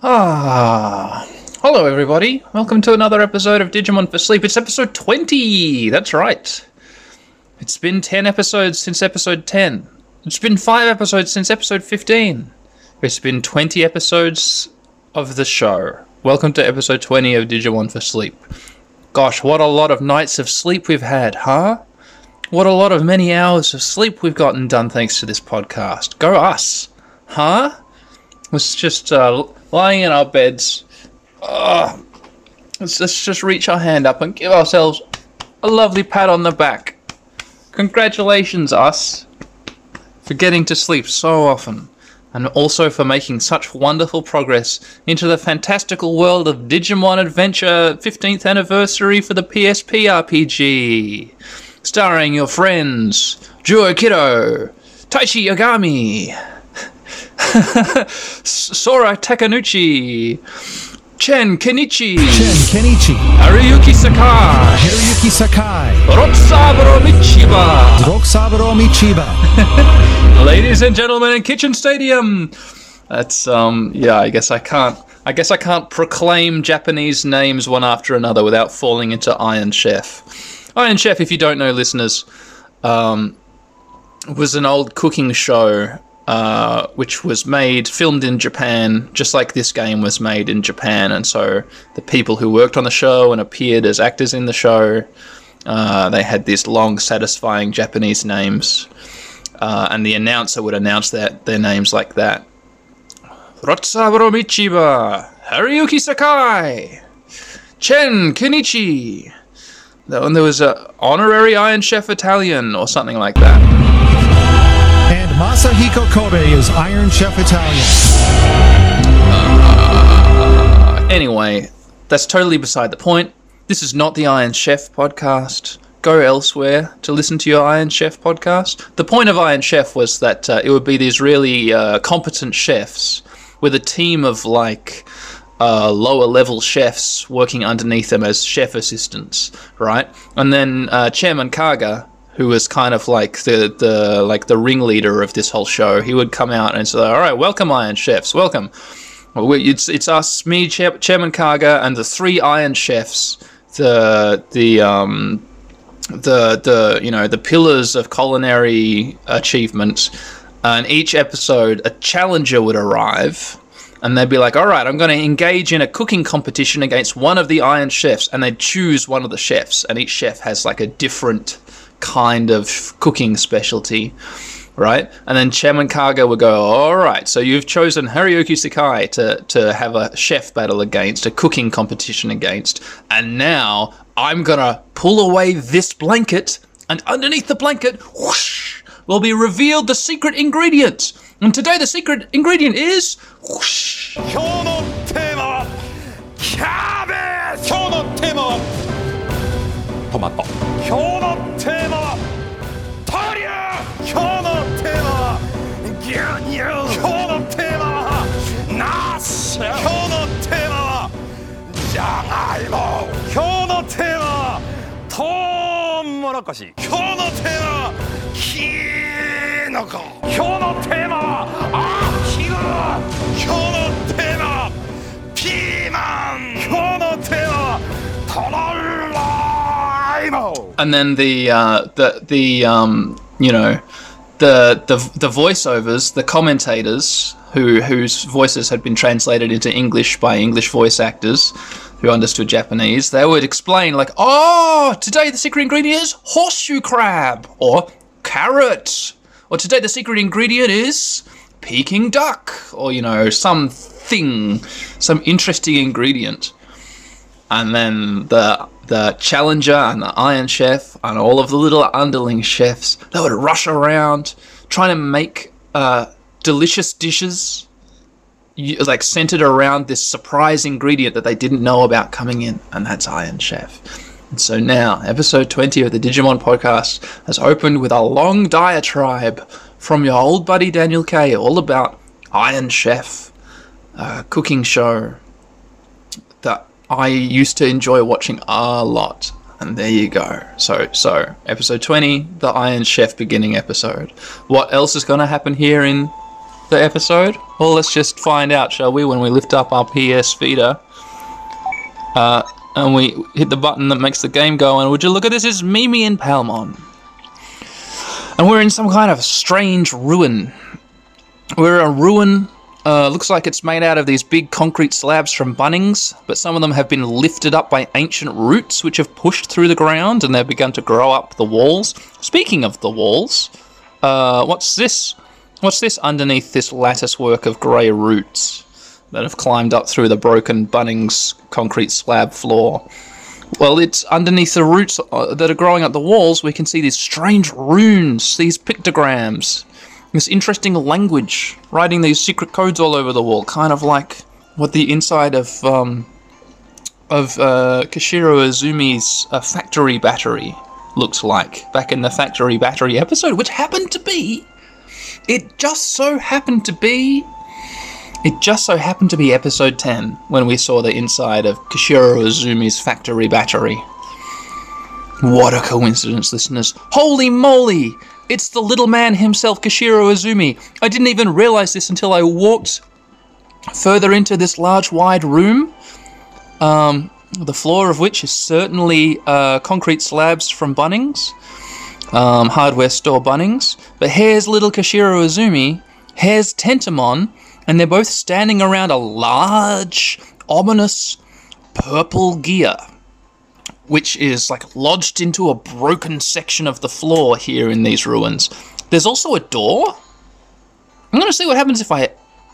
Ah, hello everybody. Welcome to another episode of Digimon for Sleep. It's episode 20. That's right. It's been 10 episodes since episode 10. It's been 5 episodes since episode 15. It's been 20 episodes of the show. Welcome to episode 20 of Digimon for Sleep. Gosh, what a lot of nights of sleep we've had, huh? What a lot of many hours of sleep we've gotten done thanks to this podcast. Go us, huh? Let's just uh, lying in our beds. Uh, let's, let's just reach our hand up and give ourselves a lovely pat on the back. Congratulations, us, for getting to sleep so often, and also for making such wonderful progress into the fantastical world of Digimon Adventure 15th anniversary for the PSP RPG, starring your friends Juo Kiddo, Taichi Yagami, Sora Takenouchi, Chen Kenichi, Chen Kenichi, Haruyuki Sakai, Hiroyuki Sakai, Rotsaburo Michiba. Rokusaburo Michiba. Ladies and gentlemen in Kitchen Stadium. That's um yeah, I guess I can't I guess I can't proclaim Japanese names one after another without falling into Iron Chef. Iron Chef, if you don't know listeners, um was an old cooking show uh, which was made, filmed in Japan, just like this game was made in Japan. And so the people who worked on the show and appeared as actors in the show, uh, they had these long, satisfying Japanese names. Uh, and the announcer would announce that their names like that. Rotsaburo Michiba, Haruyuki Sakai, Chen Kenichi. And there was an honorary Iron Chef Italian or something like that. And Masahiko Kobe is Iron Chef Italian. Anyway, that's totally beside the point. This is not the Iron Chef podcast. Go elsewhere to listen to your Iron Chef podcast. The point of Iron Chef was that uh, it would be these really uh, competent chefs with a team of like uh, lower level chefs working underneath them as chef assistants, right? And then uh, Chairman Kaga, who was kind of like the, the like the ringleader of this whole show, he would come out and say, "All right, welcome, Iron Chefs, welcome." Well, we- it's it's us, me, Chair- Chairman Kaga, and the three Iron Chefs, the the um the the you know the pillars of culinary achievement. And each episode, a challenger would arrive, and they'd be like, "All right, I'm going to engage in a cooking competition against one of the Iron Chefs," and they'd choose one of the chefs, and each chef has like a different kind of cooking specialty right? And then Chairman Kaga would go, all right, so you've chosen Haruyuki Sakai to, to have a chef battle against, a cooking competition against, and now I'm gonna pull away this blanket, and underneath the blanket, whoosh, will be revealed the secret ingredient. And today the secret ingredient is whoosh. 今トウモロコシ今日のテーマはキノコ今日のテーマはアヒル今日のテーマはピーマン今日のテーマはトロライモ and then the uh, the the um you know the the the voiceovers, the commentators who whose voices had been translated into English by English voice actors who understood Japanese, they would explain like, "Oh, today the secret ingredient is horseshoe crab or carrot, or today the secret ingredient is Peking duck, or you know some thing, some interesting ingredient." and then the the challenger and the iron chef and all of the little underling chefs they would rush around trying to make uh, delicious dishes like centered around this surprise ingredient that they didn't know about coming in and that's iron chef and so now episode 20 of the digimon podcast has opened with a long diatribe from your old buddy daniel k all about iron chef uh, cooking show that I used to enjoy watching a lot. And there you go. So, so episode 20, the Iron Chef beginning episode. What else is going to happen here in the episode? Well, let's just find out, shall we, when we lift up our PS Vita. Uh, and we hit the button that makes the game go, and would you look at this? It's Mimi and Palmon. And we're in some kind of strange ruin. We're a ruin. Uh, looks like it's made out of these big concrete slabs from Bunnings, but some of them have been lifted up by ancient roots which have pushed through the ground and they've begun to grow up the walls. Speaking of the walls, uh, what's this? What's this underneath this lattice work of grey roots that have climbed up through the broken Bunnings concrete slab floor? Well, it's underneath the roots uh, that are growing up the walls. We can see these strange runes, these pictograms, this interesting language, writing these secret codes all over the wall, kind of like what the inside of um, of uh, Kishiro Azumi's uh, factory battery looks like back in the factory battery episode, which happened to be. It just so happened to be. It just so happened to be episode 10 when we saw the inside of Kishiro Azumi's factory battery. What a coincidence, listeners. Holy moly! It's the little man himself, Kishiro Azumi. I didn't even realize this until I walked further into this large, wide room. Um, the floor of which is certainly uh, concrete slabs from Bunnings, um, hardware store Bunnings. But here's little Kishiro Izumi, here's Tentomon, and they're both standing around a large, ominous purple gear which is like lodged into a broken section of the floor here in these ruins. There's also a door. I'm going to see what happens if I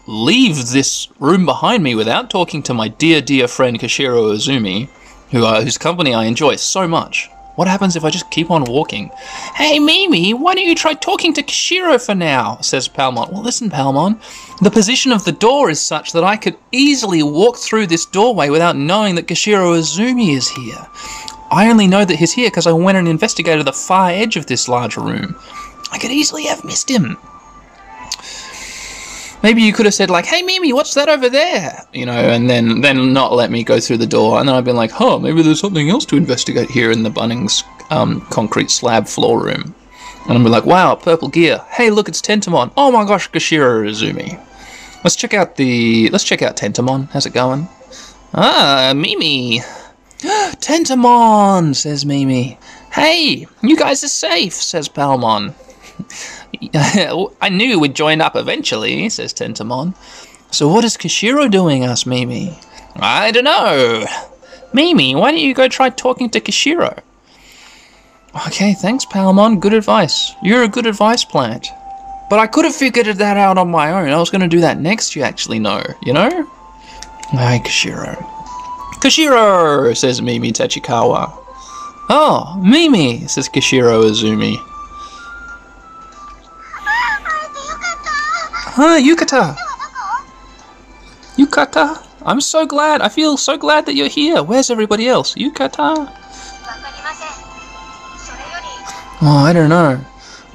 leave this room behind me without talking to my dear, dear friend Kishiro Izumi, who, uh, whose company I enjoy so much. What happens if I just keep on walking? Hey, Mimi, why don't you try talking to Kishiro for now? says Palmon. Well, listen, Palmon. The position of the door is such that I could easily walk through this doorway without knowing that Kishiro Azumi is here. I only know that he's here because I went and investigated the far edge of this large room. I could easily have missed him. Maybe you could have said like, "Hey Mimi, what's that over there?" You know, and then then not let me go through the door, and then I've been like, "Huh, maybe there's something else to investigate here in the Bunnings um, concrete slab floor room." And I'm like, "Wow, purple gear. Hey, look, it's Tentomon. Oh my gosh, Kishiro Izumi. Let's check out the let's check out Tentomon. How's it going? Ah, Mimi. Tentomon, says Mimi. Hey, you guys are safe, says Palmon. I knew we'd join up eventually, says Tentomon. So what is Kishiro doing, asks Mimi. I don't know. Mimi, why don't you go try talking to Kishiro? Okay, thanks, Palmon. Good advice. You're a good advice plant. But I could have figured that out on my own. I was going to do that next, you actually know, you know? Hi, Kishiro. Kishiro, says Mimi Tachikawa. Oh, Mimi, says Kishiro Izumi. Huh, Yukata. Yukata? I'm so glad. I feel so glad that you're here. Where's everybody else? Yukata? Oh, I don't know.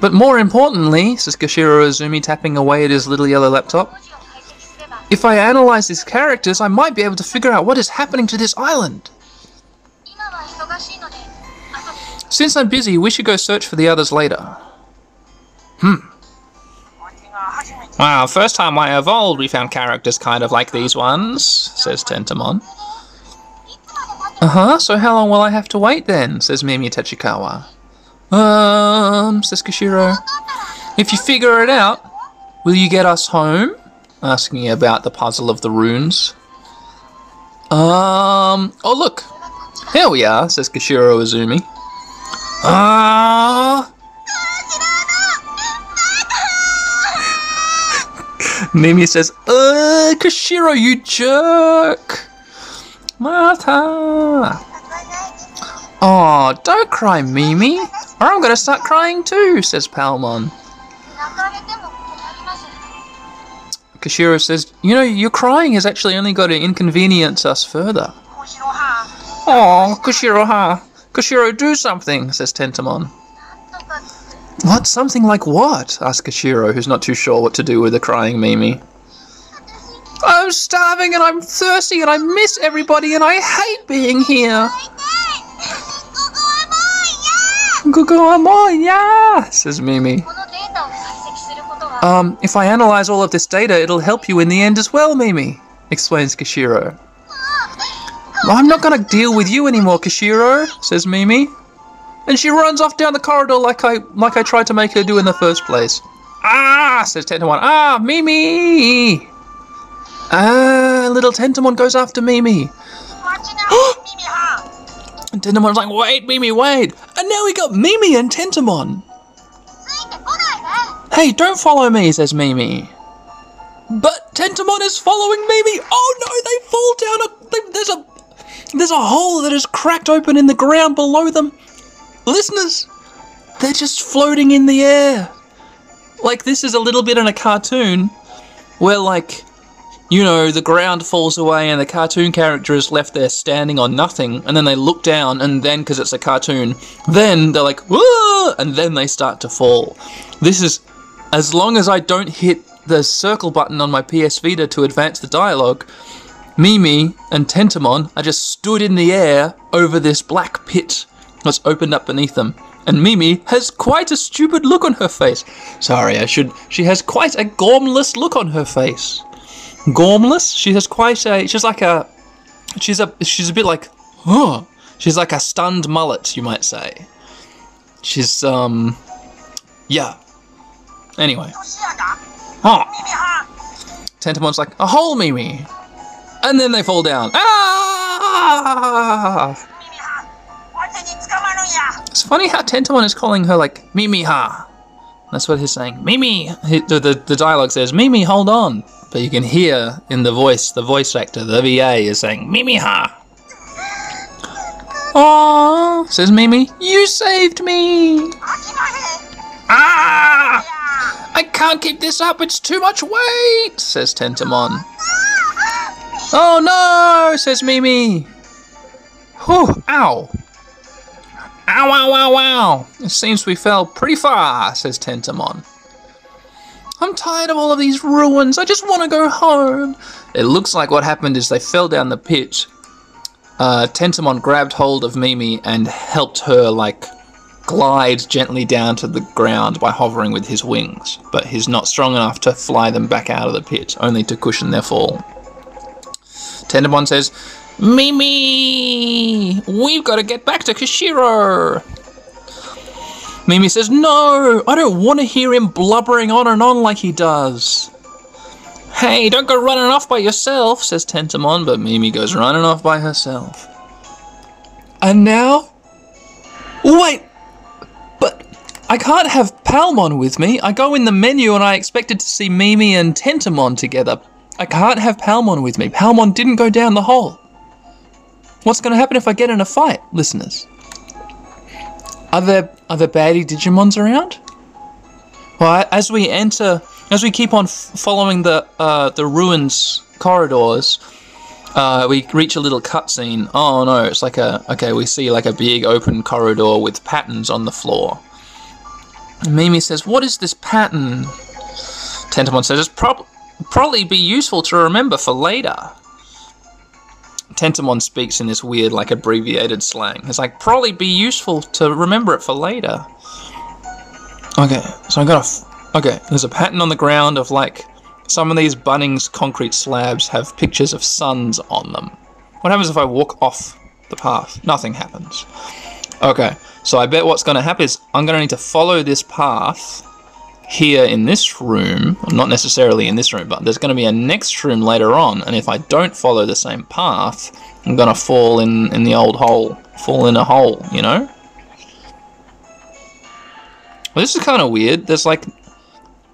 But more importantly, says Kishiro Izumi, tapping away at his little yellow laptop, if I analyze these characters, I might be able to figure out what is happening to this island. Since I'm busy, we should go search for the others later. Hmm. Wow, first time I evolved, we found characters kind of like these ones, says Tentomon. Uh huh, so how long will I have to wait then? says Mimi Tachikawa. Um, says Kishiro. If you figure it out, will you get us home? Asking about the puzzle of the runes. Um, oh look, here we are, says Kishiro Izumi. Ah! Mimi says, Uh, Kishiro, you jerk! Martha! Oh, don't cry, Mimi, or I'm gonna start crying too, says Palmon. Kashiro says, You know, your crying has actually only got to inconvenience us further. Oh, Kishiro, ha! Do something, says Tentomon. What? Something like what? asks Kishiro, who's not too sure what to do with the crying Mimi. I'm starving and I'm thirsty and I miss everybody and I hate being here. Gugu yeah, says Mimi. Um, if I analyze all of this data, it'll help you in the end as well, Mimi, explains Kishiro. I'm not gonna deal with you anymore, Kishiro, says Mimi. And she runs off down the corridor like I like I tried to make her do in the first place. Ah, says Tentomon. Ah, Mimi! Ah, little Tentomon goes after Mimi. And Tentomon's like, wait, Mimi, wait. And now we got Mimi and Tentomon. Hey, don't follow me, says Mimi. But Tentomon is following Mimi. Oh no, they fall down a. They, there's a. There's a hole that is cracked open in the ground below them. Listeners, they're just floating in the air. Like this is a little bit in a cartoon where, like, you know, the ground falls away and the cartoon character is left there standing on nothing, and then they look down, and then, because it's a cartoon, then they're like, Whoa! and then they start to fall. This is, as long as I don't hit the circle button on my PS Vita to advance the dialogue, Mimi and Tentomon are just stood in the air over this black pit that's opened up beneath them. And Mimi has quite a stupid look on her face. Sorry, I should. She has quite a gormless look on her face gormless. She has quite a. She's like a. She's a. She's a bit like. Huh. She's like a stunned mullet, you might say. She's um. Yeah. Anyway. Oh. Tentomon's like a hole, Mimi, and then they fall down. Ah! It's funny how Tentomon is calling her like Mimi ha. That's what he's saying. Mimi. He, the, the the dialogue says Mimi, hold on but you can hear in the voice, the voice actor, the VA is saying, Mimi ha! Aww, says Mimi, you saved me! Ah! I can't keep this up, it's too much weight, says Tentomon. Oh no, says Mimi. Whew, ow. Ow, ow, ow, ow. It seems we fell pretty far, says Tentomon. I'm tired of all of these ruins. I just want to go home. It looks like what happened is they fell down the pit. Uh, Tentomon grabbed hold of Mimi and helped her, like, glide gently down to the ground by hovering with his wings. But he's not strong enough to fly them back out of the pit, only to cushion their fall. Tentomon says, Mimi! We've got to get back to Kishiro! Mimi says, No, I don't want to hear him blubbering on and on like he does. Hey, don't go running off by yourself, says Tentomon, but Mimi goes running off by herself. And now? Wait! But I can't have Palmon with me. I go in the menu and I expected to see Mimi and Tentomon together. I can't have Palmon with me. Palmon didn't go down the hole. What's going to happen if I get in a fight, listeners? Are there are there baddie Digimons around? Well, as we enter, as we keep on f- following the uh, the ruins corridors, uh, we reach a little cutscene. Oh no, it's like a okay. We see like a big open corridor with patterns on the floor. And Mimi says, "What is this pattern?" Tentomon says, "It's prob- probably be useful to remember for later." Tentomon speaks in this weird, like abbreviated slang. It's like probably be useful to remember it for later. Okay, so I got a. F- okay, there's a pattern on the ground of like some of these Bunnings concrete slabs have pictures of suns on them. What happens if I walk off the path? Nothing happens. Okay, so I bet what's going to happen is I'm going to need to follow this path here in this room, not necessarily in this room, but there's going to be a next room later on, and if I don't follow the same path, I'm going to fall in, in the old hole, fall in a hole, you know? Well, this is kind of weird. There's like,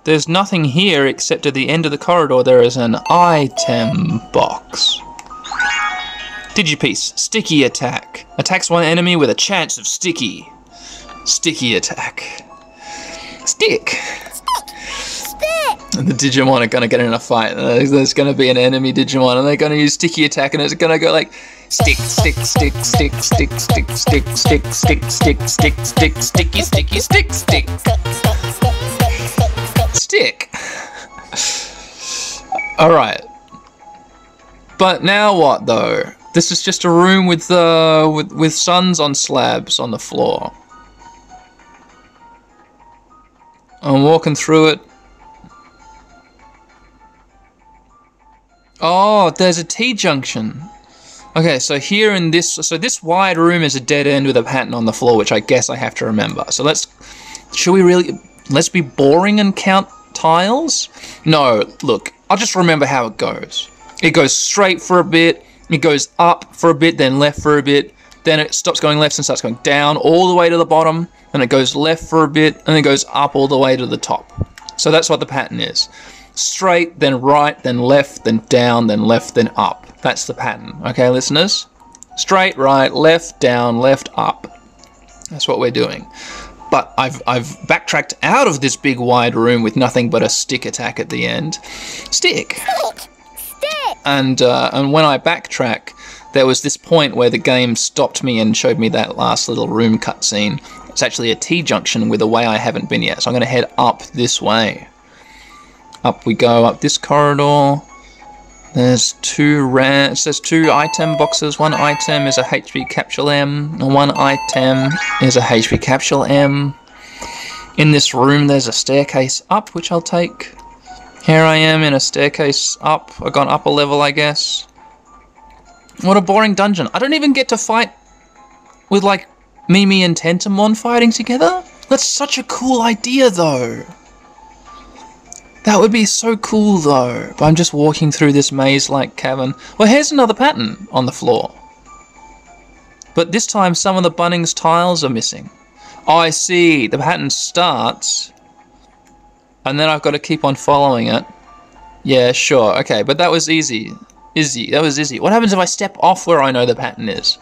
there's nothing here except at the end of the corridor there is an item box. Digipiece, sticky attack. Attacks one enemy with a chance of sticky. Sticky attack. Stick. Stick! And the Digimon are gonna get in a fight. There's gonna be an enemy Digimon, and they're gonna use sticky attack, and it's gonna go like stick, stick, stick, stick, stick, stick, stick, stick, stick, stick, stick, stick, stick, sticky, sticky, stick stick stick stick stick stick stick, stick, stick. All right. But now what though? This is just a room with uh with with suns on slabs on the floor. I'm walking through it. Oh, there's a T-junction. Okay, so here in this, so this wide room is a dead end with a pattern on the floor, which I guess I have to remember. So let's, should we really, let's be boring and count tiles? No, look, I'll just remember how it goes. It goes straight for a bit, it goes up for a bit, then left for a bit, then it stops going left and starts going down all the way to the bottom, then it goes left for a bit, and then goes up all the way to the top. So that's what the pattern is. Straight, then right, then left, then down, then left, then up. That's the pattern. Okay, listeners? Straight, right, left, down, left, up. That's what we're doing. But I've, I've backtracked out of this big wide room with nothing but a stick attack at the end. Stick! And, uh, and when I backtrack, there was this point where the game stopped me and showed me that last little room cutscene. It's actually a T junction with a way I haven't been yet, so I'm going to head up this way. Up we go, up this corridor. There's two rare. there's two item boxes. One item is a HP capsule M, and one item is a HP capsule M. In this room, there's a staircase up, which I'll take. Here I am in a staircase up. I've gone up a level, I guess. What a boring dungeon. I don't even get to fight with, like, Mimi and Tentomon fighting together? That's such a cool idea, though. That would be so cool though. But I'm just walking through this maze-like cavern. Well, here's another pattern on the floor. But this time some of the Bunnings tiles are missing. Oh, I see. The pattern starts. And then I've got to keep on following it. Yeah, sure. Okay, but that was easy. Easy. That was easy. What happens if I step off where I know the pattern is?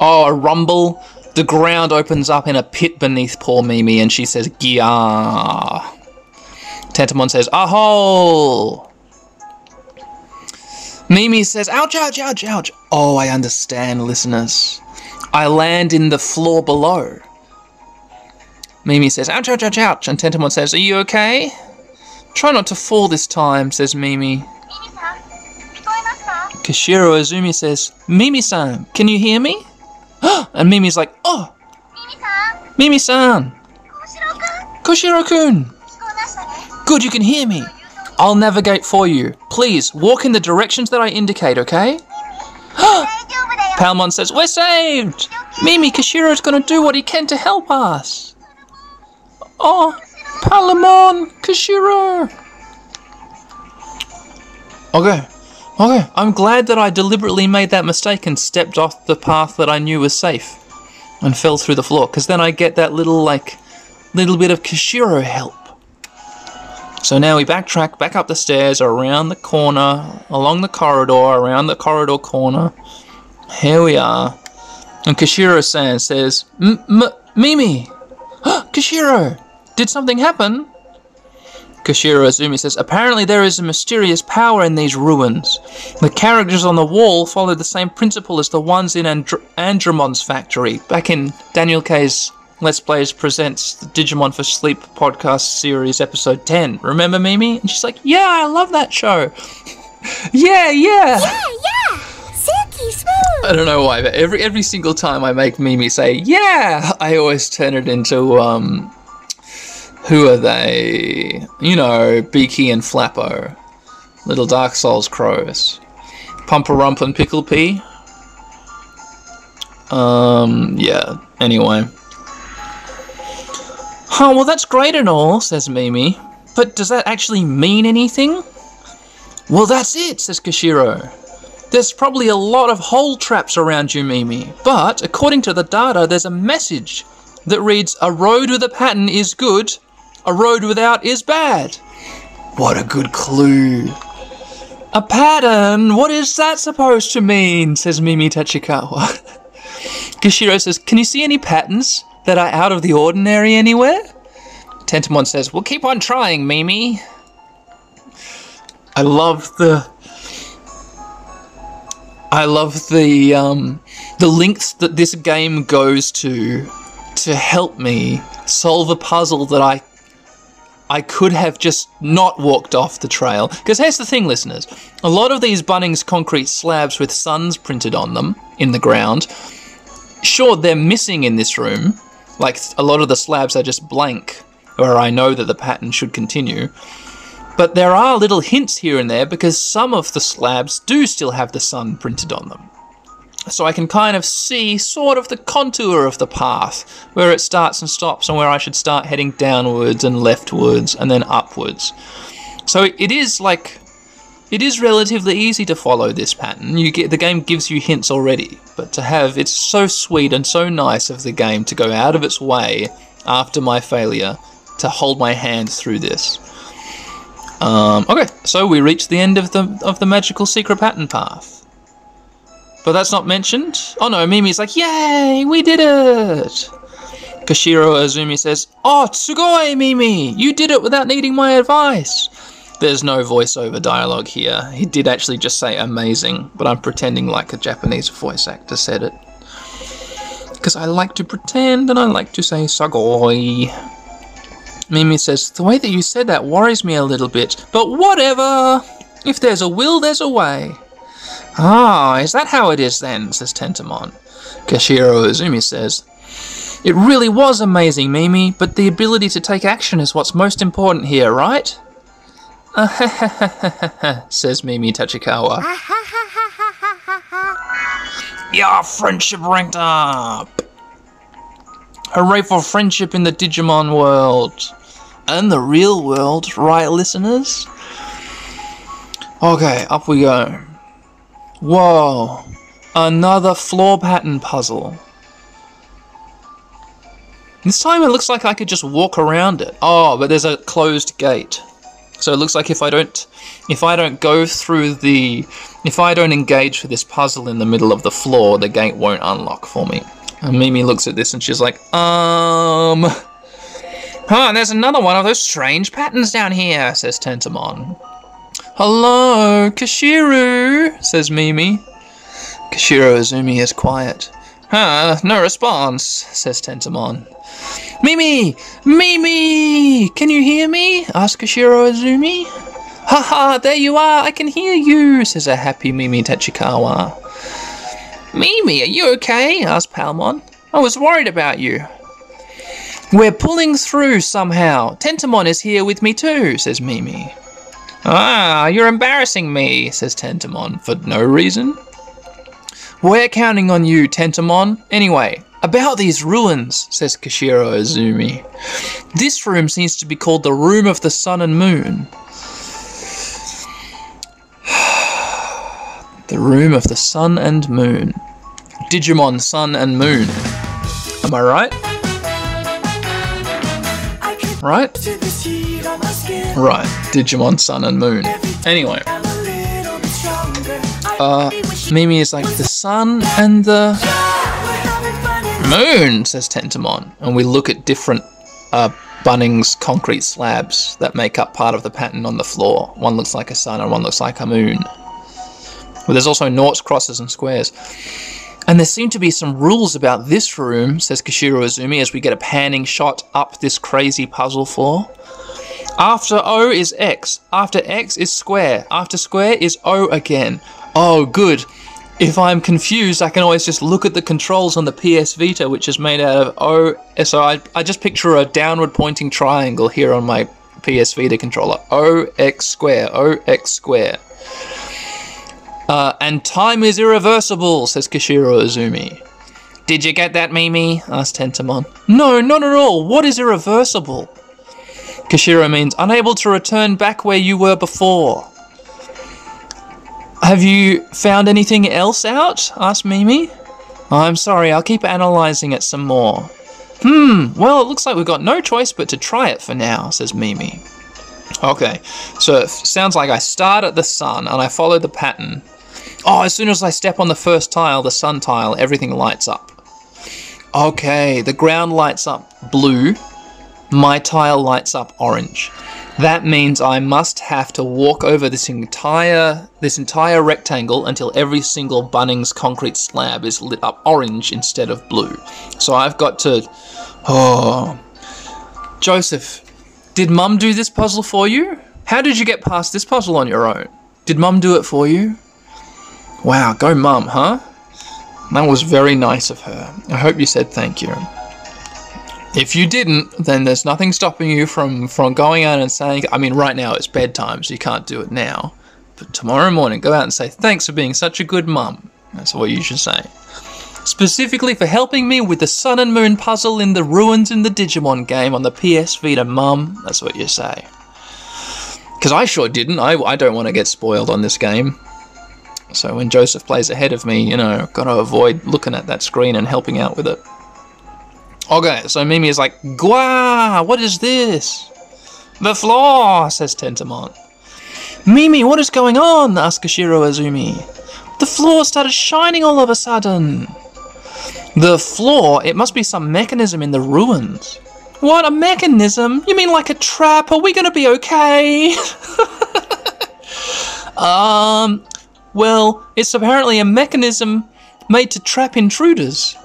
Oh, a rumble. The ground opens up in a pit beneath poor Mimi and she says, Gia. Tentomon says, a hole! Mimi says, ouch, ouch, ouch, ouch. Oh, I understand, listeners. I land in the floor below. Mimi says, ouch, ouch, ouch, ouch. And Tentomon says, are you okay? Try not to fall this time, says Mimi. Kishiro Azumi says, Mimi-san, can you hear me? and Mimi's like, oh! Mimi-san! Koshiro-kun! Good, you can hear me. I'll navigate for you. Please, walk in the directions that I indicate, okay? Palmon says, We're saved! Mimi, Kashiro's gonna do what he can to help us. Oh, Palmon, Kashiro! Okay, okay. I'm glad that I deliberately made that mistake and stepped off the path that I knew was safe and fell through the floor, because then I get that little, like, little bit of Kashiro help. So now we backtrack back up the stairs, around the corner, along the corridor, around the corridor corner. Here we are. And Kashiro-san says, M M Mimi! Kashiro! Did something happen? Kashiro Azumi says, Apparently there is a mysterious power in these ruins. The characters on the wall follow the same principle as the ones in Andr Andromon's factory, back in Daniel K's Let's Plays presents the Digimon for Sleep podcast series, episode 10. Remember Mimi? And she's like, Yeah, I love that show. yeah, yeah. Yeah, yeah. Silky smooth. I don't know why, but every every single time I make Mimi say, Yeah, I always turn it into, um, who are they? You know, Beaky and Flappo. Little Dark Souls crows. Pumperump and Pickle Pea. Um, yeah, anyway. Oh, well, that's great and all, says Mimi. But does that actually mean anything? Well, that's it, says Kashiro. There's probably a lot of hole traps around you, Mimi. But, according to the data, there's a message that reads, A road with a pattern is good, a road without is bad. What a good clue. A pattern? What is that supposed to mean? says Mimi Tachikawa. Kashiro says, Can you see any patterns? that are out of the ordinary anywhere? Tentomon says, We'll keep on trying, Mimi. I love the. I love the um, the lengths that this game goes to to help me solve a puzzle that I I could have just not walked off the trail. Because here's the thing, listeners: a lot of these Bunnings concrete slabs with suns printed on them in the ground. Sure, they're missing in this room, like a lot of the slabs are just blank, where I know that the pattern should continue. But there are little hints here and there because some of the slabs do still have the sun printed on them. So I can kind of see sort of the contour of the path, where it starts and stops, and where I should start heading downwards and leftwards and then upwards. So it is like it is relatively easy to follow this pattern. You get the game gives you hints already, but to have it's so sweet and so nice of the game to go out of its way after my failure to hold my hand through this. Um, okay, so we reach the end of the of the magical secret pattern path. But that's not mentioned. Oh no, Mimi's like, yay, we did it! Kashiro Azumi says, Oh, Tsugoi, Mimi! You did it without needing my advice! There's no voiceover dialogue here. He did actually just say amazing, but I'm pretending like a Japanese voice actor said it. Because I like to pretend and I like to say Sagoi. Mimi says, The way that you said that worries me a little bit, but whatever! If there's a will, there's a way. Ah, is that how it is then? says Tentomon. Kashiro Uzumi says, It really was amazing, Mimi, but the ability to take action is what's most important here, right? says Mimi Tachikawa. Yeah, friendship ranked up! Hooray for friendship in the Digimon world! And the real world, right, listeners? Okay, up we go. Whoa, another floor pattern puzzle. This time it looks like I could just walk around it. Oh, but there's a closed gate. So it looks like if I don't if I don't go through the if I don't engage for this puzzle in the middle of the floor, the gate won't unlock for me. And Mimi looks at this and she's like, um Huh, there's another one of those strange patterns down here, says Tentomon. Hello, Kashiru, says Mimi. Kashiro Azumi is quiet. Huh, no response, says Tentomon. Mimi! Mimi! Can you hear me? asks Kashiro Azumi. Haha, there you are, I can hear you, says a happy Mimi Tachikawa. Mimi, are you okay? asks Palmon. I was worried about you. We're pulling through somehow. Tentomon is here with me too, says Mimi. Ah, you're embarrassing me, says Tentomon, for no reason. We're counting on you, Tentomon. Anyway, about these ruins, says Kashiro Azumi. This room seems to be called the Room of the Sun and Moon. the Room of the Sun and Moon. Digimon Sun and Moon. Am I right? Right? Right, Digimon Sun and Moon. Anyway, uh, Mimi is like the sun and the moon, says Tentomon, and we look at different uh, Bunnings concrete slabs that make up part of the pattern on the floor. One looks like a sun and one looks like a moon. But there's also noughts, crosses, and squares. And there seem to be some rules about this room, says Kashiro Azumi, as we get a panning shot up this crazy puzzle floor. After O is X. After X is square. After square is O again. Oh, good. If I'm confused, I can always just look at the controls on the PS Vita, which is made out of O. So I, I just picture a downward pointing triangle here on my PS Vita controller. O X square. O X square. Uh, and time is irreversible, says Kishiro Azumi. Did you get that, Mimi? asked Tentomon. No, not at all. What is irreversible? Kashiro means unable to return back where you were before. Have you found anything else out? asked Mimi. I'm sorry, I'll keep analysing it some more. Hmm, well, it looks like we've got no choice but to try it for now, says Mimi. Okay, so it sounds like I start at the sun and I follow the pattern. Oh, as soon as I step on the first tile, the sun tile, everything lights up. Okay, the ground lights up blue, my tile lights up orange. That means I must have to walk over this entire this entire rectangle until every single Bunnings concrete slab is lit up orange instead of blue. So I've got to Oh Joseph, did Mum do this puzzle for you? How did you get past this puzzle on your own? Did Mum do it for you? Wow, go Mum, huh? That was very nice of her. I hope you said thank you. If you didn't, then there's nothing stopping you from from going out and saying. I mean, right now it's bedtime, so you can't do it now. But tomorrow morning, go out and say thanks for being such a good mum. That's what you should say. Specifically for helping me with the Sun and Moon puzzle in the Ruins in the Digimon game on the PS Vita, mum. That's what you say. Because I sure didn't. I, I don't want to get spoiled on this game. So when Joseph plays ahead of me, you know, gotta avoid looking at that screen and helping out with it. Okay, so Mimi is like, Gwa, what is this? The floor, says Tentomon. Mimi, what is going on? asks Kashiro Azumi. The floor started shining all of a sudden. The floor, it must be some mechanism in the ruins. What, a mechanism? You mean like a trap? Are we gonna be okay? um, well, it's apparently a mechanism made to trap intruders.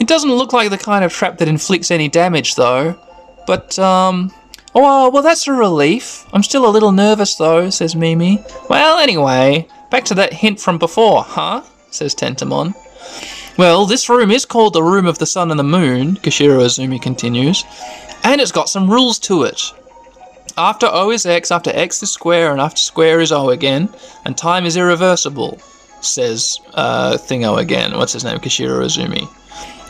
It doesn't look like the kind of trap that inflicts any damage, though. But, um. Oh, well, that's a relief. I'm still a little nervous, though, says Mimi. Well, anyway, back to that hint from before, huh? says Tentomon. Well, this room is called the Room of the Sun and the Moon, Kashiro Azumi continues, and it's got some rules to it. After O is X, after X is square, and after square is O again, and time is irreversible, says uh, Thingo again. What's his name? Kashiro Azumi.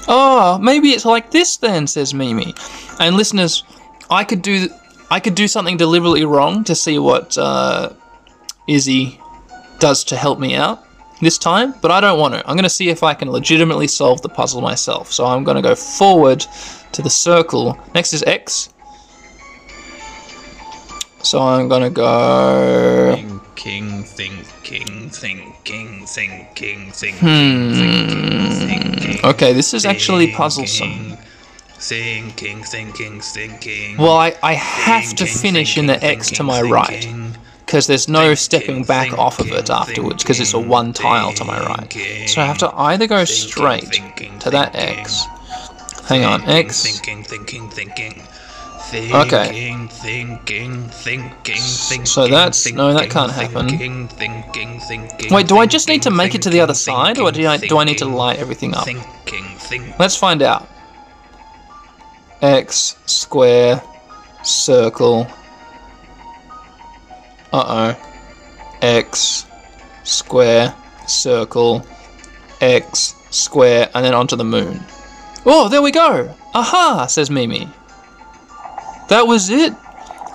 Oh, maybe it's like this then, says Mimi. And listeners, I could do I could do something deliberately wrong to see what uh, Izzy does to help me out this time, but I don't want to. I'm going to see if I can legitimately solve the puzzle myself. So I'm going to go forward to the circle. Next is X. So I'm to go. Thinking, thinking, thinking, thinking, thinking, Hmm. thinking, thinking. Okay, this is actually puzzlesome. Thinking, thinking, thinking. Well, I, I have to finish in the X to my right. because there's no stepping back off of it afterwards because it's a one tile to my right. So I have to either go straight to that X. Hang on, X. Thinking, thinking, thinking. Okay. Thinking, thinking, thinking, thinking. So that's- no, that can't happen. Thinking, thinking, thinking. Wait, do I just need to make it to the other thinking, side, or do I do I need to light everything up? Thinking, thinking. Let's find out. X square circle. Uh oh. X square circle. X square and then onto the moon. Oh, there we go. Aha, says Mimi. That was it?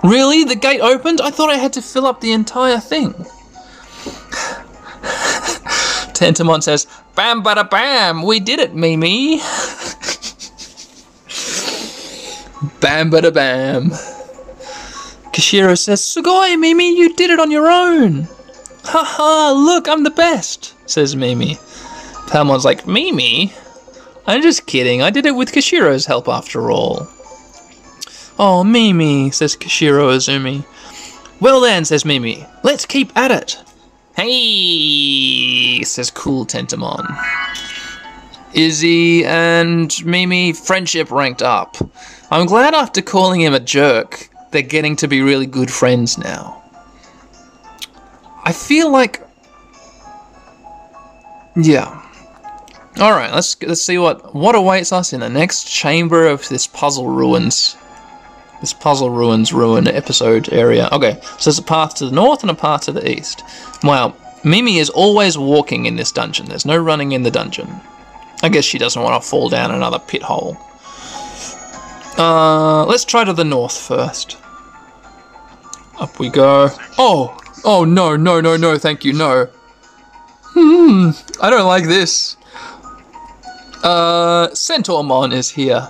Really? The gate opened? I thought I had to fill up the entire thing. Tentomon says, Bam bada bam, we did it, Mimi. bam bada bam. Kashiro says, Sugoi, Mimi, you did it on your own. Haha, look, I'm the best, says Mimi. Palmon's like, Mimi? I'm just kidding, I did it with Kashiro's help after all. Oh, Mimi, says Kishiro Azumi. Well then, says Mimi, let's keep at it. Hey, says Cool Tentomon. Izzy and Mimi friendship ranked up. I'm glad after calling him a jerk, they're getting to be really good friends now. I feel like Yeah. Alright, let's let's see what what awaits us in the next chamber of this puzzle ruins. This puzzle ruins ruin episode area. Okay, so there's a path to the north and a path to the east. Wow, Mimi is always walking in this dungeon. There's no running in the dungeon. I guess she doesn't want to fall down another pit hole. Uh, let's try to the north first. Up we go. Oh, oh no, no, no, no, thank you, no. Hmm, I don't like this. Uh, Centaurmon is here.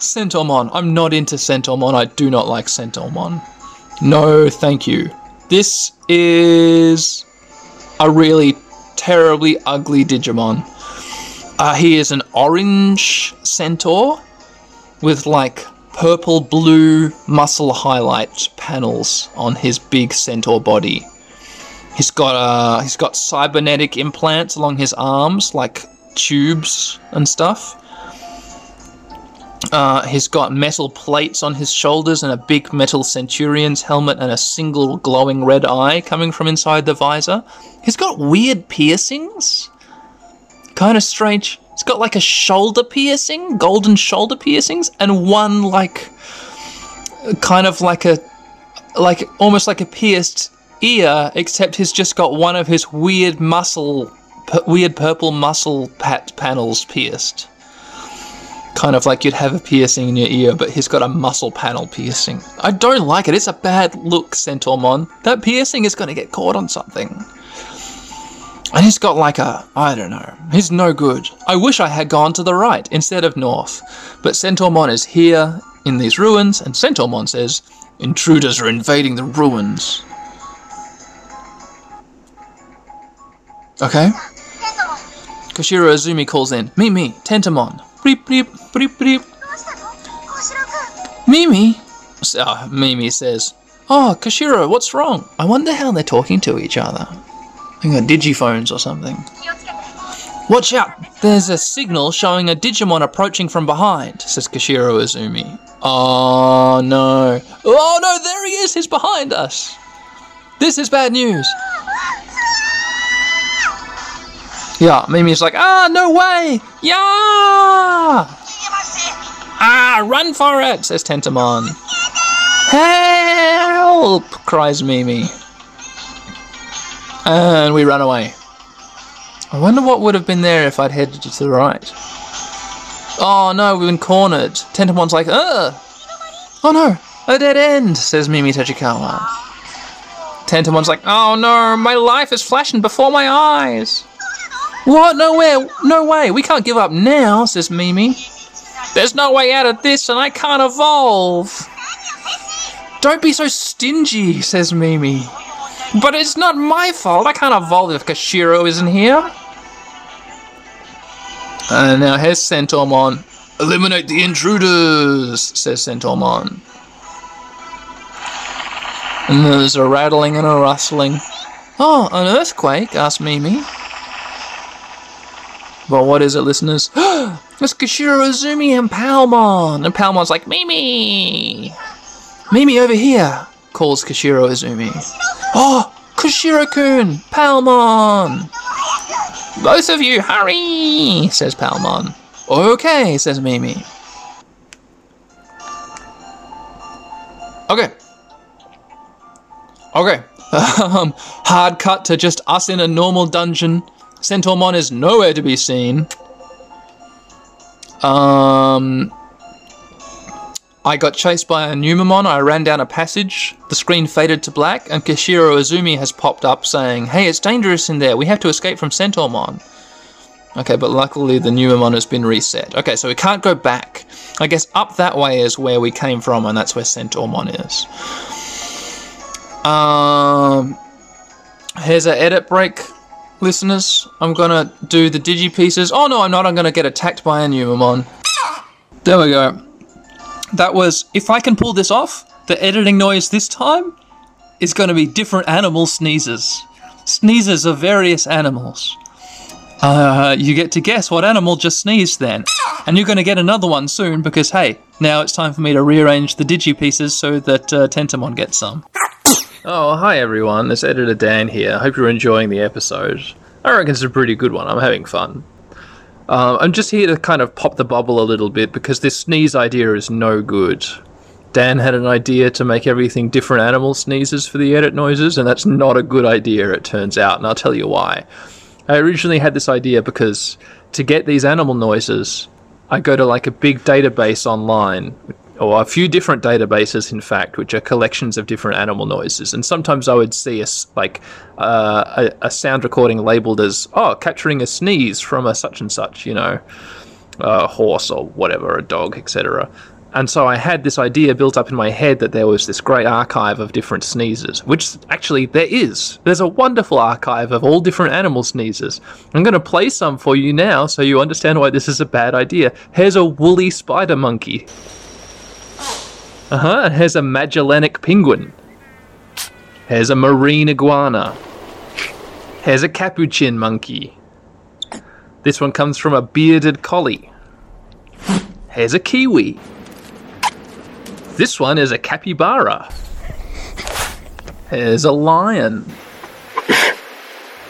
Centaurmon. I'm not into Centaurmon. I do not like Centaurmon. No, thank you. This is a really terribly ugly Digimon. Uh, he is an orange centaur with like purple blue muscle highlight panels on his big centaur body. He's got uh he's got cybernetic implants along his arms, like tubes and stuff. Uh, he's got metal plates on his shoulders and a big metal centurion's helmet and a single glowing red eye coming from inside the visor. He's got weird piercings. Kind of strange It's got like a shoulder piercing, golden shoulder piercings, and one like kind of like a like almost like a pierced ear, except he's just got one of his weird muscle, weird purple muscle pat panels pierced. Kind of like you'd have a piercing in your ear, but he's got a muscle panel piercing. I don't like it. It's a bad look, Centaurmon. That piercing is going to get caught on something. And he's got like a, I don't know, he's no good. I wish I had gone to the right instead of north. But Centaurmon is here in these ruins, and Centaurmon says, Intruders are invading the ruins. Okay. Koshiro Izumi calls in, Meet me, Tentomon. Preep, preep, preep, preep. Mimi? Uh, Mimi says, Oh, Koshiro, what's wrong? I wonder how they're talking to each other. They got digiphones or something. Watch out! There's a signal showing a Digimon approaching from behind, says Koshiro Izumi. Oh no. Oh no, there he is! He's behind us! This is bad news! Yeah, Mimi's like, ah, no way! Yeah! Ah, run for it, says Tentomon. Help! cries Mimi. And we run away. I wonder what would have been there if I'd headed to the right. Oh no, we've been cornered. Tentomon's like, ugh! Oh no, a dead end, says Mimi Tachikawa. Tentomon's like, oh no, my life is flashing before my eyes. What? No way! no way, we can't give up now, says Mimi. There's no way out of this and I can't evolve. Don't be so stingy, says Mimi. But it's not my fault. I can't evolve if Koshiro isn't here. And now here's Centaurmon. Eliminate the intruders, says Centaurmon. And there's a rattling and a rustling. Oh, an earthquake? asked Mimi. But what is it, listeners? it's Koshiro Izumi and Palmon. And Palmon's like, Mimi! Mimi over here, calls Koshiro Izumi. Oh, Koshiro-kun! Palmon! Both of you, hurry! says Palmon. Okay, says Mimi. Okay. Okay. Um, hard cut to just us in a normal dungeon. Centaurmon is nowhere to be seen. Um, I got chased by a Numemon. I ran down a passage. The screen faded to black, and Koshiro Izumi has popped up saying, Hey, it's dangerous in there. We have to escape from Centaurmon. Okay, but luckily the Numemon has been reset. Okay, so we can't go back. I guess up that way is where we came from, and that's where Centaurmon is. Um, here's an edit break, listeners. I'm gonna do the digi pieces. Oh no, I'm not. I'm gonna get attacked by a Numemon. There we go that was if I can pull this off, the editing noise this time is to be different animal sneezes. Sneezes of various animals. Uh, you get to guess what animal just sneezed then. And you're to get another one soon because, hey, now it's time for me to rearrange the digi pieces so that uh, Tentomon gets some. Oh, hi everyone, it's Editor Dan here. Hope you're enjoying the episode. I reckon it's a pretty good one. I'm having fun. Um, I'm just here to kind of pop the bubble a little bit because this sneeze idea is no good. Dan had an idea to make everything different animal sneezes for the edit noises, and that's not a good idea, it turns out, and I'll tell you why. I originally had this idea because to get these animal noises, I go to like a big database online, or a few different databases, in fact, which are collections of different animal noises. And sometimes I would see a like uh, a, a sound recording labeled as "oh, capturing a sneeze from a such and such," you know, a horse or whatever, a dog, etc. And so I had this idea built up in my head that there was this great archive of different sneezes, which actually there is. There's a wonderful archive of all different animal sneezes. I'm going to play some for you now so you understand why this is a bad idea. Here's a woolly spider monkey. Uh huh. Here's a Magellanic penguin. Here's a marine iguana. Here's a capuchin monkey. This one comes from a bearded collie. Here's a kiwi. This one is a capybara. Here's a lion.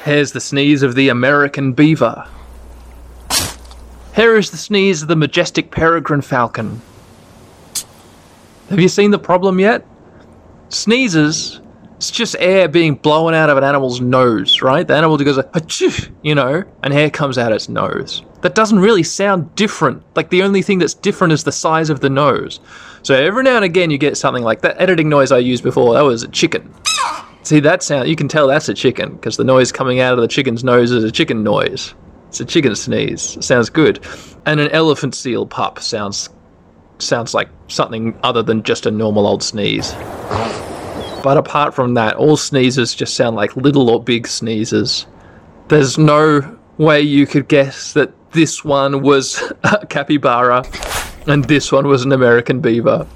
Here's the sneeze of the American beaver. Here is the sneeze of the majestic peregrine falcon. Have you seen the problem yet? Sneezes, it's just air being blown out of an animal's nose, right? The animal goes, Achoo, you know, and air comes out its nose. That doesn't really sound different. Like the only thing that's different is the size of the nose. So every now and again you get something like that editing noise I used before. That was a chicken. See that sound? You can tell that's a chicken because the noise coming out of the chicken's nose is a chicken noise. It's a chicken sneeze. It sounds good. And an elephant seal pup sounds sounds like something other than just a normal old sneeze. But apart from that, all sneezes just sound like little or big sneezes. There's no way you could guess that this one was a capybara and this one was an American beaver.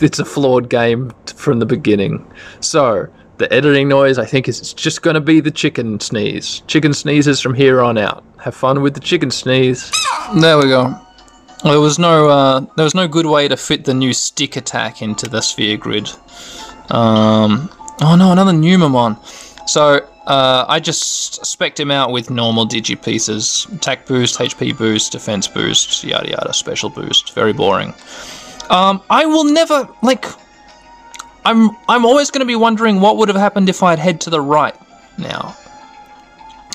It's a flawed game from the beginning. So, the editing noise, I think, is just going to be the chicken sneeze. Chicken sneezes from here on out. Have fun with the chicken sneeze. There we go. There was no uh, there was no good way to fit the new stick attack into the sphere grid. Um, oh no, another Numemon. So uh, I just spec'd him out with normal digi pieces: attack boost, HP boost, defense boost, yada yada, special boost. Very boring. Um, I will never like. I'm I'm always going to be wondering what would have happened if I had head to the right now.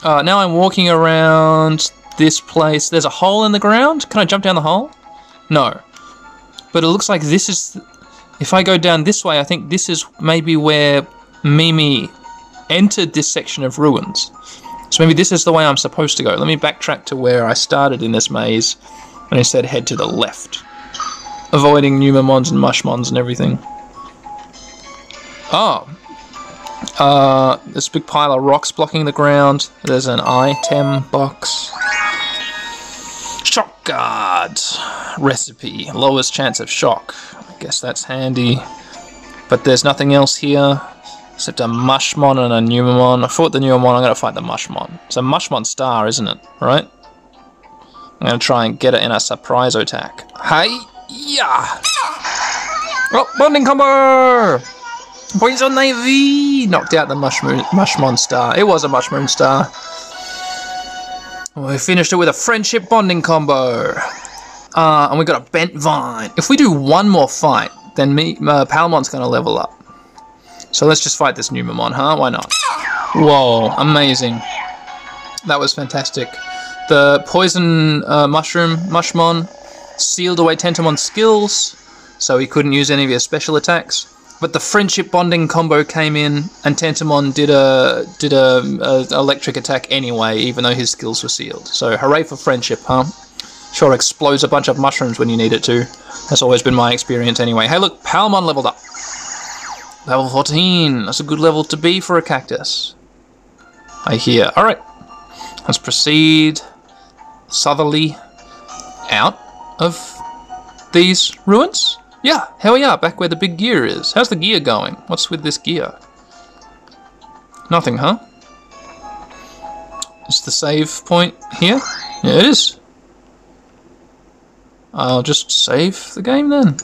Uh, now I'm walking around this place. There's a hole in the ground. Can I jump down the hole? No. But it looks like this is. If I go down this way, I think this is maybe where Mimi entered this section of ruins. So maybe this is the way I'm supposed to go. Let me backtrack to where I started in this maze and instead head to the left. Avoiding Numemons and Mushmons and everything. Oh. Uh, this big pile of rocks blocking the ground. There's an item box. Shock guard recipe. Lowest chance of shock. I guess that's handy. But there's nothing else here except a Mushmon and a Numemon. I fought the Numemon. I'm gonna fight the Mushmon. It's a Mushmon star, isn't it? Right? I'm gonna try and get it in a surprise attack. Hey, yeah. Oh, bonding combo. Poison Ivy knocked out the mushroom Mushmon star. It was a Mushroom star. We finished it with a friendship bonding combo. Uh, and we got a bent vine. If we do one more fight, then me uh, Palmon's gonna level up. So let's just fight this Numemon, huh? Why not? Whoa, amazing. That was fantastic. The poison uh, mushroom Mushmon sealed away Tentomon's skills, so he couldn't use any of his special attacks. But the friendship bonding combo came in, and Tentomon did a did a, a electric attack anyway, even though his skills were sealed. So hooray for friendship, huh? Sure explodes a bunch of mushrooms when you need it to. That's always been my experience anyway. Hey look, Palmon leveled up. Level 14. That's a good level to be for a cactus. I hear. Alright. Let's proceed southerly out of these ruins. Yeah, we are, back where the big gear is. How's the gear going? What's with this gear? Nothing, huh? Is the save point here? Yeah, it is. I'll just save the game then.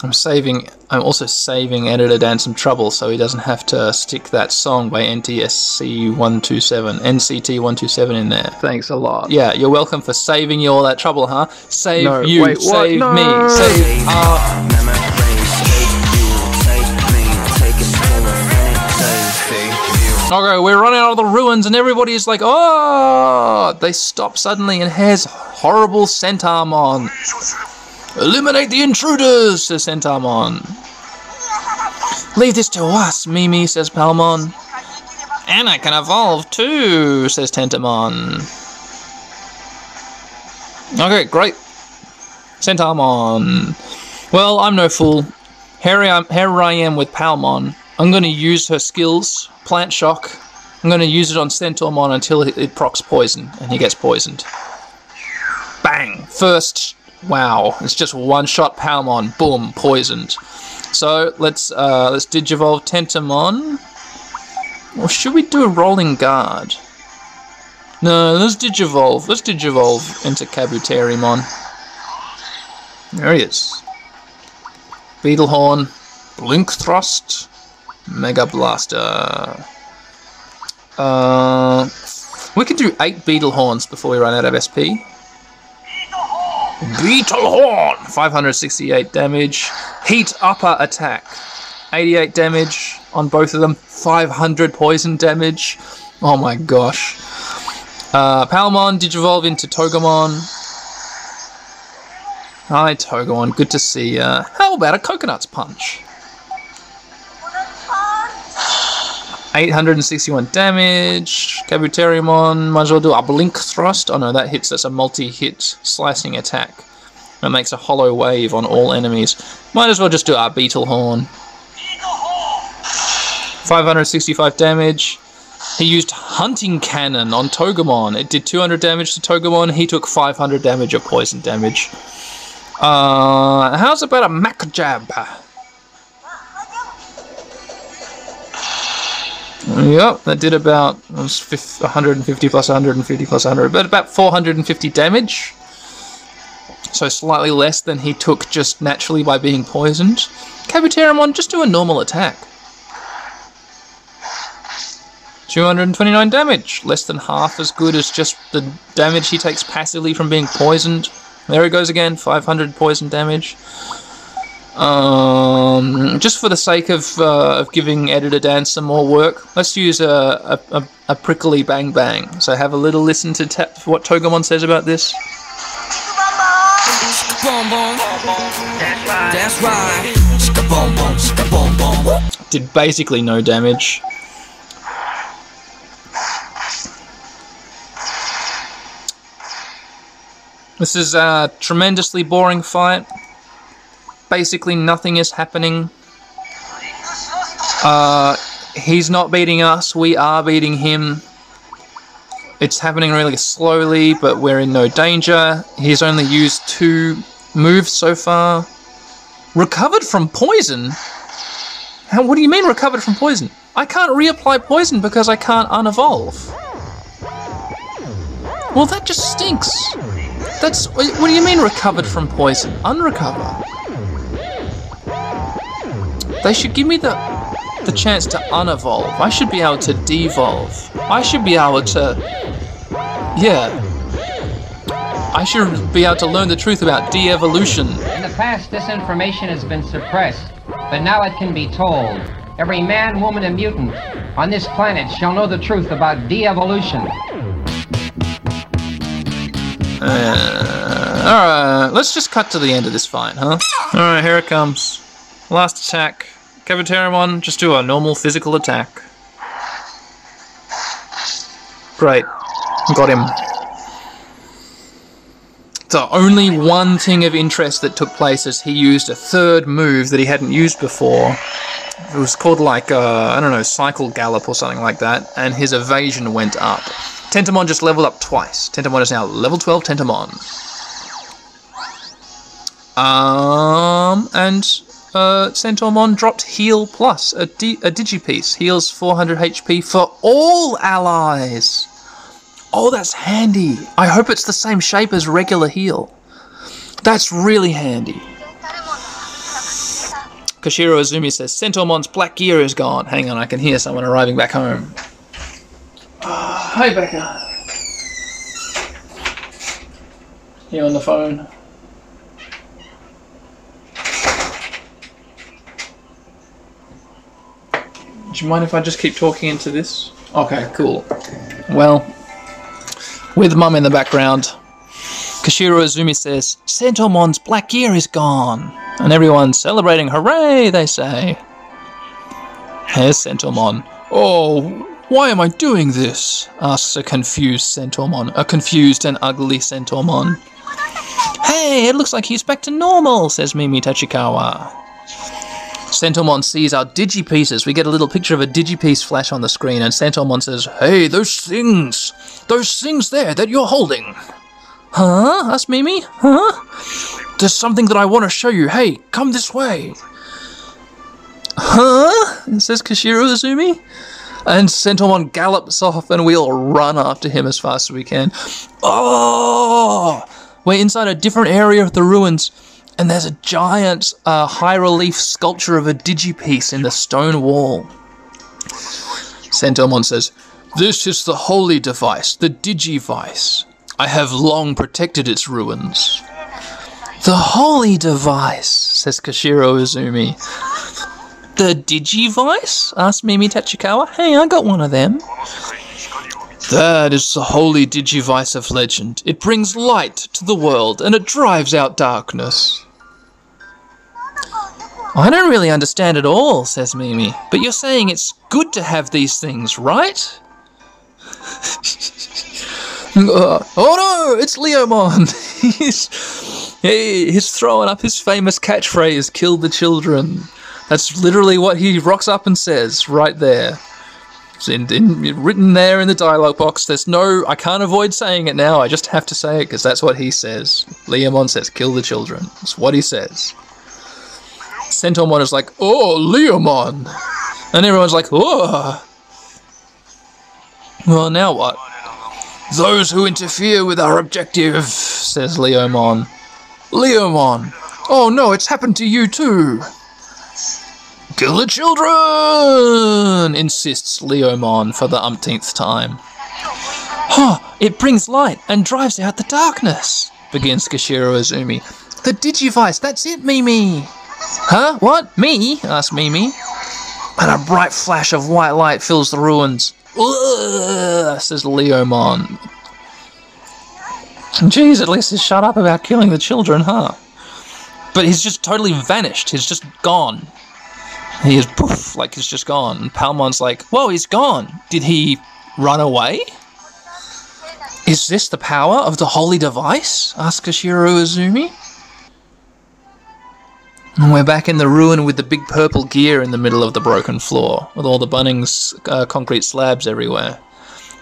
I'm saving. I'm also saving Editor Dan some trouble, so he doesn't have to stick that song by NTSC 127, NCT 127 in there. Thanks a lot. Yeah, you're welcome for saving you all that trouble, huh? Save No, you, wait, what? save No. me, save our. Okay, we're running out of the ruins, and everybody is like, oh! They stop suddenly, and here's horrible Centaurmon. Eliminate the intruders, says Centaurmon. Leave this to us, Mimi, says Palmon. And I can evolve too, says Tentomon. Okay, great. Centaurmon. Well, I'm no fool. Here I am, here I am with Palmon. I'm going to use her skills, Plant Shock. I'm going to use it on Centaurmon until it procs poison, and he gets poisoned. Bang! First, wow, it's just one shot Palmon. Boom, poisoned. So let's uh, let's Digivolve Tentomon. Or should we do a Rolling Guard? No, let's Digivolve. Let's Digivolve into Kabuterimon. There he is. Beetlehorn, Blink Thrust, Mega Blaster. Uh, We can do eight beetle horns before we run out of SP. Beetle horn, 568 damage. Heat upper attack, 88 damage on both of them. 500 poison damage. Oh my gosh. Uh, Palmon digivolve into Togemon. Hi Togemon, good to see ya. How about a coconut's punch? 861 damage. Kabuterimon might as well do a blink thrust. Oh no, that hits That's a multi-hit slicing attack. That makes a hollow wave on all enemies. Might as well just do our Beetle Horn. 565 damage. He used Hunting Cannon on Togemon. It did 200 damage to Togemon. He took 500 damage of poison damage. Uh, how's about a Mac Jab? Yep, that did about was 150 plus 150 plus 100, but about 450 damage. So slightly less than he took just naturally by being poisoned. Kabuterimon, just do a normal attack. 229 damage, less than half as good as just the damage he takes passively from being poisoned. There it goes again, 500 poison damage. Um, just for the sake of, uh, of giving Editor Dan some more work, let's use a, a, a, prickly bang bang. So have a little listen to ta- what Togemon says about this. Did basically no damage. This is a tremendously boring fight. Basically, nothing is happening. Uh, he's not beating us, we are beating him. It's happening really slowly, but we're in no danger. He's only used two moves so far. Recovered from poison? How, what do you mean recovered from poison? I can't reapply poison because I can't unevolve. Well, that just stinks. That's what what do you mean recovered from poison? Unrecover. They should give me the the chance to unevolve. I should be able to devolve. I should be able to yeah. I should be able to learn the truth about de-evolution. In the past, this information has been suppressed, but now it can be told. Every man, woman, and mutant on this planet shall know the truth about de-evolution. Uh, Alright, let's just cut to the end of this fight, huh? Alright, here it comes. Last attack. Kabuterimon, just do a normal physical attack. Great. Got him. The only one thing of interest that took place is he used a third move that he hadn't used before. It was called like, uh, I don't know, Cycle Gallop or something like that, and his evasion went up. Tentomon just leveled up twice. Tentomon is now level 12 Tentomon. Um, and uh, Centaurmon dropped Heal Plus, a, di- a Digipiece. Heals 400 HP for all allies. Oh, that's handy. I hope it's the same shape as regular heal. That's really handy. Koshiro Izumi says, Centaurmon's black gear is gone. Hang on, I can hear someone arriving back home. Ah, hi, Becca. You on the phone? Do you mind if I just keep talking into this? Okay, cool. Well, with mum in the background, Koshiro Izumi says, Centaurmon's black gear is gone. And everyone's celebrating, hooray, they say. Here's Centaurmon. Oh, why am I doing this? asks a confused Centaurmon, a confused and ugly Centaurmon. Hey, it looks like he's back to normal, says Mimi Tachikawa. Centaurmon sees our digipieces. We get a little picture of a digipiece flash on the screen, and Centaurmon says, Hey, those things! Those things there that you're holding! Huh? Asked Mimi. Huh? There's something that I want to show you. Hey, come this way. Huh? Says Koshiro Izumi. And Centaurmon gallops off, and we all run after him as fast as we can. Oh! We're inside a different area of the ruins, and there's a giant uh, high relief sculpture of a digipiece in the stone wall. Centaurmon says, This is the holy device, the Digivice. I have long protected its ruins. The holy device, says Koshiro Izumi. The Digivice? asked Mimi Tachikawa. Hey, I got one of them. That is the holy Digivice of legend. It brings light to the world and it drives out darkness. I don't really understand at all, says Mimi. But you're saying it's good to have these things, right? Oh no, it's Leomon. he's, he, he's throwing up his famous catchphrase, kill the children. That's literally what he rocks up and says right there. It's in, in, written there in the dialogue box. There's no, I can't avoid saying it now. I just have to say it because that's what he says. Leomon says, kill the children. It's what he says. Centaurmon is like, oh, Leomon. And everyone's like, oh. Well, now what? Those who interfere with our objective, says Leomon. Leomon! Oh no, it's happened to you too! Kill the children! insists Leomon for the umpteenth time. Huh, it brings light and drives out the darkness, begins Koshiro Izumi. The Digivice, that's it, Mimi! Huh? What? Me? asks Mimi. And a bright flash of white light fills the ruins. Ugh, says Leomon. Jeez, at least he's shut up about killing the children, huh? But he's just totally vanished. He's just gone. He is poof, like he's just gone. And Palmon's like, whoa, he's gone. Did he run away? Is this the power of the holy device? asks Koshiro Izumi. And we're back in the ruin with the big purple gear in the middle of the broken floor, with all the Bunnings uh, concrete slabs everywhere.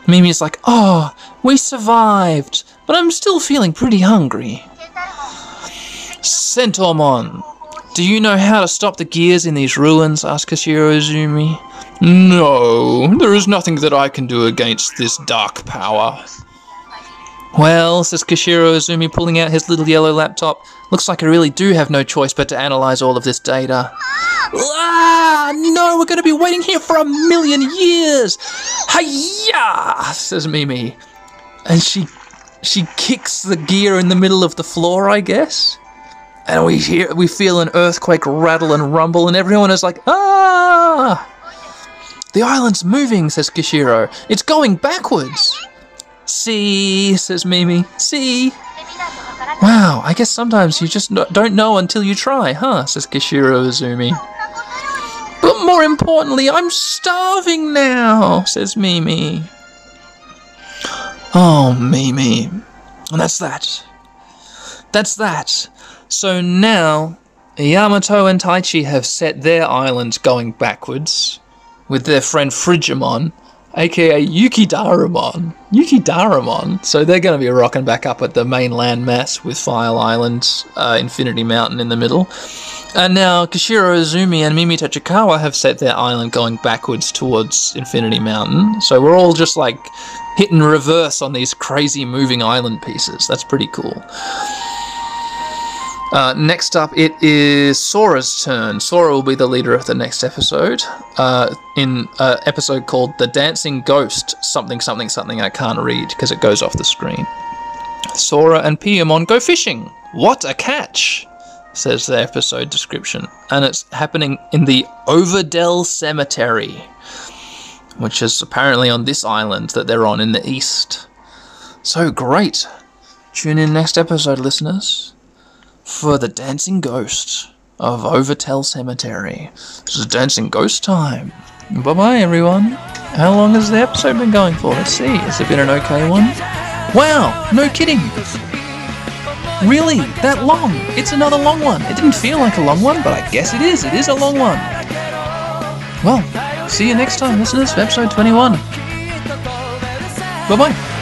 Mimi's like, oh, we survived, but I'm still feeling pretty hungry. Centaurmon, do you know how to stop the gears in these ruins? asked Koshiro Izumi. No, there is nothing that I can do against this dark power. Well, says Koshiro Izumi, pulling out his little yellow laptop, looks like I really do have no choice but to analyze all of this data. Ah, no, we're going to be waiting here for a million years. Hiya, says Mimi. And she she kicks the gear in the middle of the floor, I guess. And we hear we feel an earthquake rattle and rumble, and everyone is like, ah! The island's moving, says Koshiro. It's going backwards. See, says Mimi. See. Wow, I guess sometimes you just don't know until you try, huh? says Koshiro Izumi. But more importantly, I'm starving now, says Mimi. Oh, Mimi. And that's that. That's that. So now, Yamato and Taichi have set their island going backwards with their friend Frigimon, aka Yukidarumon. Yukidarumon. So they're going to be rocking back up at the mainland mass with File Island, uh, Infinity Mountain in the middle. And now Koshiro Izumi and Mimi Tachikawa have set their island going backwards towards Infinity Mountain. So we're all just like hitting reverse on these crazy moving island pieces. That's pretty cool. Uh, next up, it is Sora's turn. Sora will be the leader of the next episode. Uh, in an episode called The Dancing Ghost, something, something, something I can't read because it goes off the screen. Sora and Piyomon go fishing. What a catch! Says the episode description. And it's happening in the Overdell Cemetery, which is apparently on this island that they're on in the east. So great! Tune in next episode, listeners for the Dancing Ghost of Overtell Cemetery. This is Dancing Ghost time. Bye bye, everyone. How long has the episode been going for? Let's see. Has it been an okay one? Wow, no kidding. Really? That long? It's another long one. It didn't feel like a long one, but I guess it is. It is a long one. Well, see you next time, listeners, for episode 21. Bye bye.